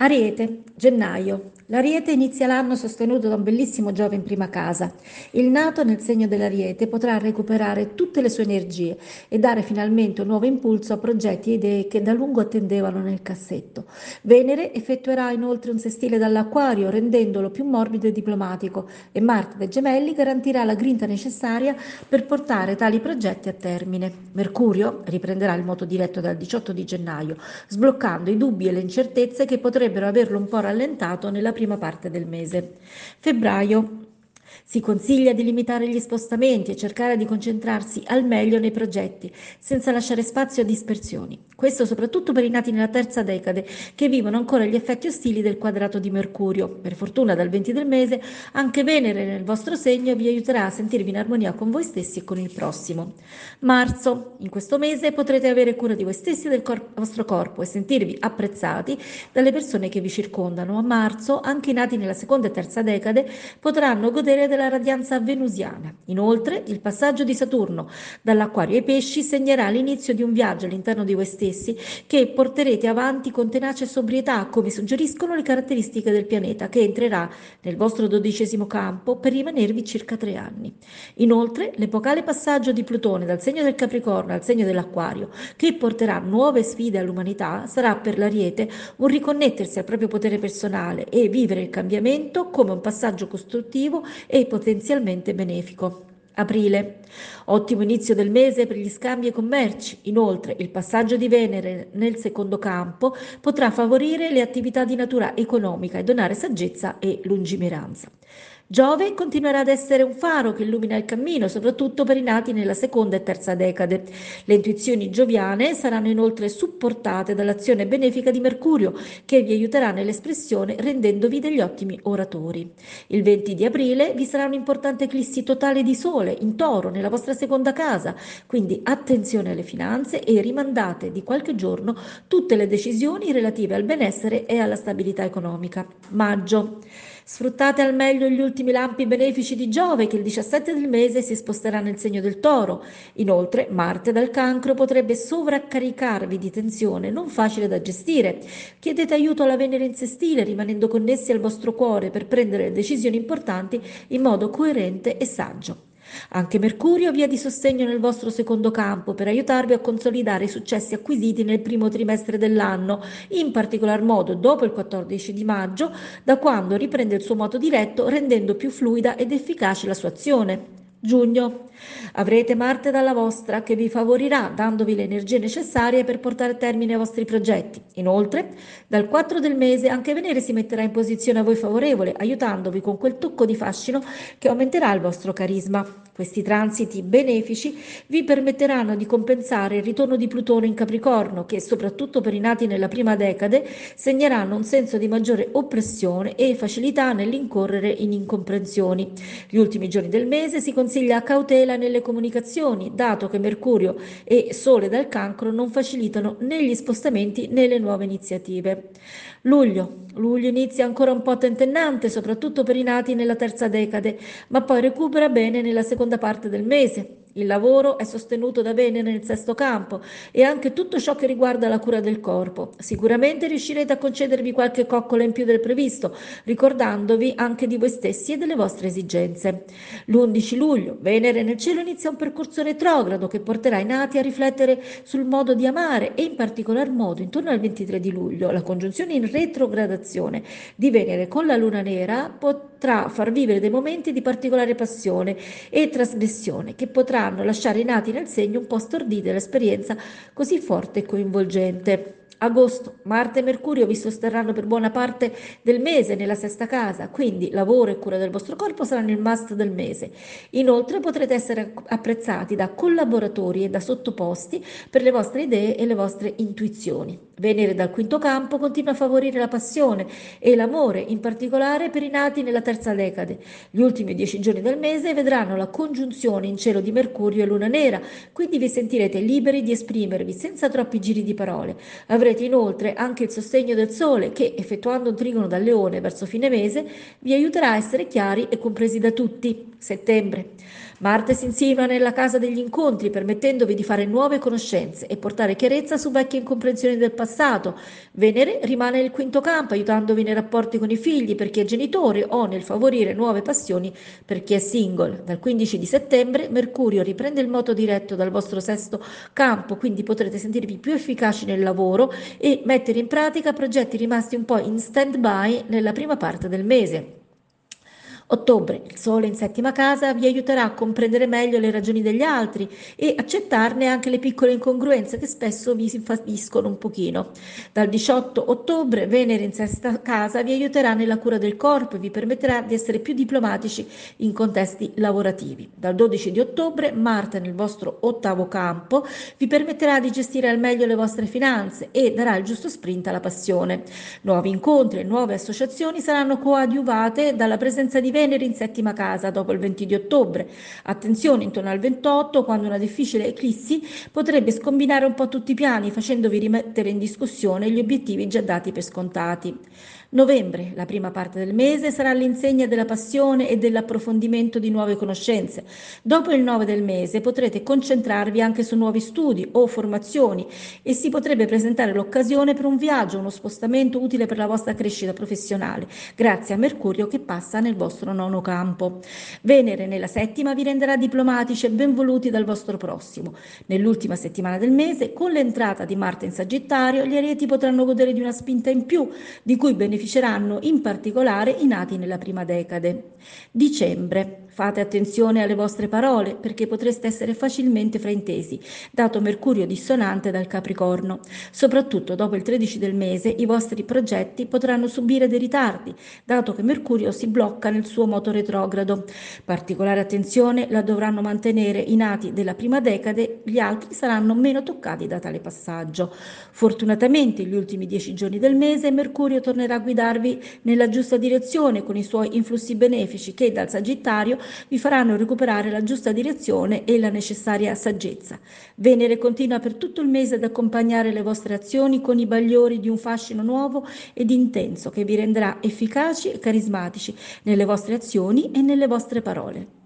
Ariete, gennaio. L'Ariete inizia l'anno sostenuto da un bellissimo Giove in prima casa. Il nato nel segno dell'Ariete potrà recuperare tutte le sue energie e dare finalmente un nuovo impulso a progetti e idee che da lungo attendevano nel cassetto. Venere effettuerà inoltre un sestile dall'Acquario rendendolo più morbido e diplomatico e Marte dei Gemelli garantirà la grinta necessaria per portare tali progetti a termine. Mercurio riprenderà il moto diretto dal 18 di gennaio, sbloccando i dubbi e le incertezze che potrebbero averlo un po' rallentato nella prima parte del mese. Febbraio si consiglia di limitare gli spostamenti e cercare di concentrarsi al meglio nei progetti, senza lasciare spazio a dispersioni. Questo soprattutto per i nati nella terza decade, che vivono ancora gli effetti ostili del quadrato di Mercurio. Per fortuna dal 20 del mese anche Venere nel vostro segno vi aiuterà a sentirvi in armonia con voi stessi e con il prossimo. Marzo. In questo mese potrete avere cura di voi stessi e del cor- vostro corpo e sentirvi apprezzati dalle persone che vi circondano. A marzo anche i nati nella seconda e terza decade potranno godere della radianza venusiana. Inoltre, il passaggio di Saturno dall'Acquario ai Pesci segnerà l'inizio di un viaggio all'interno di voi stessi che porterete avanti con tenace sobrietà, come suggeriscono le caratteristiche del pianeta, che entrerà nel vostro dodicesimo campo per rimanervi circa tre anni. Inoltre, l'epocale passaggio di Plutone dal segno del Capricorno al segno dell'Acquario, che porterà nuove sfide all'umanità, sarà per l'Ariete un riconnettersi al proprio potere personale e vivere il cambiamento come un passaggio costruttivo e potenzialmente benefico. Aprile. Ottimo inizio del mese per gli scambi e commerci. Inoltre, il passaggio di Venere nel secondo campo potrà favorire le attività di natura economica e donare saggezza e lungimiranza. Giove continuerà ad essere un faro che illumina il cammino, soprattutto per i nati nella seconda e terza decade. Le intuizioni gioviane saranno inoltre supportate dall'azione benefica di Mercurio, che vi aiuterà nell'espressione rendendovi degli ottimi oratori. Il 20 di aprile vi sarà un importante eclissi totale di Sole in Toro nella vostra seconda casa, quindi attenzione alle finanze e rimandate di qualche giorno tutte le decisioni relative al benessere e alla stabilità economica. Maggio. Sfruttate al meglio gli ultimi lampi benefici di Giove che il 17 del mese si sposterà nel segno del toro. Inoltre Marte dal cancro potrebbe sovraccaricarvi di tensione non facile da gestire. Chiedete aiuto alla Venere in sestile rimanendo connessi al vostro cuore per prendere decisioni importanti in modo coerente e saggio. Anche Mercurio via di sostegno nel vostro secondo campo per aiutarvi a consolidare i successi acquisiti nel primo trimestre dell'anno, in particolar modo dopo il 14 di maggio, da quando riprende il suo moto diretto rendendo più fluida ed efficace la sua azione. Giugno. Avrete Marte dalla vostra che vi favorirà dandovi le energie necessarie per portare a termine i vostri progetti. Inoltre, dal 4 del mese anche Venere si metterà in posizione a voi favorevole, aiutandovi con quel tocco di fascino che aumenterà il vostro carisma. Questi transiti benefici vi permetteranno di compensare il ritorno di Plutone in Capricorno, che soprattutto per i nati nella prima decade segneranno un senso di maggiore oppressione e facilità nell'incorrere in incomprensioni. Gli ultimi giorni del mese si consiglia cautela nelle comunicazioni, dato che Mercurio e Sole dal cancro non facilitano né gli spostamenti né le nuove iniziative. Luglio. Luglio inizia ancora un po' tentennante, soprattutto per i nati nella terza decade, ma poi recupera bene nella seconda parte del mese. Il lavoro è sostenuto da Venere nel sesto campo e anche tutto ciò che riguarda la cura del corpo. Sicuramente riuscirete a concedervi qualche coccola in più del previsto, ricordandovi anche di voi stessi e delle vostre esigenze. L'11 luglio Venere nel cielo inizia un percorso retrogrado che porterà i nati a riflettere sul modo di amare e in particolar modo intorno al 23 di luglio la congiunzione in retrogradazione di Venere con la luna nera potrà far vivere dei momenti di particolare passione e trasgressione che potrà potranno lasciare i nati nel segno un po' storditi dall'esperienza così forte e coinvolgente. Agosto, Marte e Mercurio vi sosterranno per buona parte del mese nella sesta casa, quindi lavoro e cura del vostro corpo saranno il must del mese. Inoltre potrete essere apprezzati da collaboratori e da sottoposti per le vostre idee e le vostre intuizioni. Venere dal quinto campo continua a favorire la passione e l'amore, in particolare per i nati nella terza decade. Gli ultimi dieci giorni del mese vedranno la congiunzione in cielo di Mercurio e Luna Nera, quindi vi sentirete liberi di esprimervi senza troppi giri di parole. Avrete inoltre anche il sostegno del Sole che, effettuando un trigono dal Leone verso fine mese, vi aiuterà a essere chiari e compresi da tutti. Settembre. Marte si insinua nella casa degli incontri, permettendovi di fare nuove conoscenze e portare chiarezza su vecchie incomprensioni del passato. Venere rimane nel quinto campo, aiutandovi nei rapporti con i figli per chi è genitore o nel favorire nuove passioni per chi è single. Dal 15 di settembre Mercurio riprende il moto diretto dal vostro sesto campo, quindi potrete sentirvi più efficaci nel lavoro e mettere in pratica progetti rimasti un po' in stand-by nella prima parte del mese. Ottobre, il Sole in settima casa vi aiuterà a comprendere meglio le ragioni degli altri e accettarne anche le piccole incongruenze che spesso vi infastidiscono un pochino. Dal 18 ottobre, Venere in sesta casa vi aiuterà nella cura del corpo e vi permetterà di essere più diplomatici in contesti lavorativi. Dal 12 di ottobre, Marte nel vostro ottavo campo vi permetterà di gestire al meglio le vostre finanze e darà il giusto sprint alla passione. Nuovi incontri e nuove associazioni saranno coadiuvate dalla presenza di Venere in settima casa dopo il 20 di ottobre. Attenzione, intorno al 28, quando una difficile eclissi potrebbe scombinare un po' tutti i piani, facendovi rimettere in discussione gli obiettivi già dati per scontati. Novembre, la prima parte del mese, sarà l'insegna della passione e dell'approfondimento di nuove conoscenze. Dopo il 9 del mese potrete concentrarvi anche su nuovi studi o formazioni e si potrebbe presentare l'occasione per un viaggio, uno spostamento utile per la vostra crescita professionale, grazie a Mercurio che passa nel vostro nono campo. Venere nella settima vi renderà diplomatici e benvoluti dal vostro prossimo. Nell'ultima settimana del mese, con l'entrata di Marte in Sagittario, gli arieti potranno godere di una spinta in più, di cui beneficeranno beneficeranno in particolare i nati nella prima decade. Dicembre. Fate attenzione alle vostre parole perché potreste essere facilmente fraintesi, dato Mercurio dissonante dal Capricorno. Soprattutto dopo il 13 del mese i vostri progetti potranno subire dei ritardi, dato che Mercurio si blocca nel suo moto retrogrado. Particolare attenzione la dovranno mantenere i nati della prima decade, gli altri saranno meno toccati da tale passaggio. Fortunatamente gli ultimi dieci giorni del mese Mercurio tornerà a guidarvi nella giusta direzione con i suoi influssi benefici che dal Sagittario vi faranno recuperare la giusta direzione e la necessaria saggezza. Venere continua per tutto il mese ad accompagnare le vostre azioni con i bagliori di un fascino nuovo ed intenso che vi renderà efficaci e carismatici nelle vostre azioni e nelle vostre parole.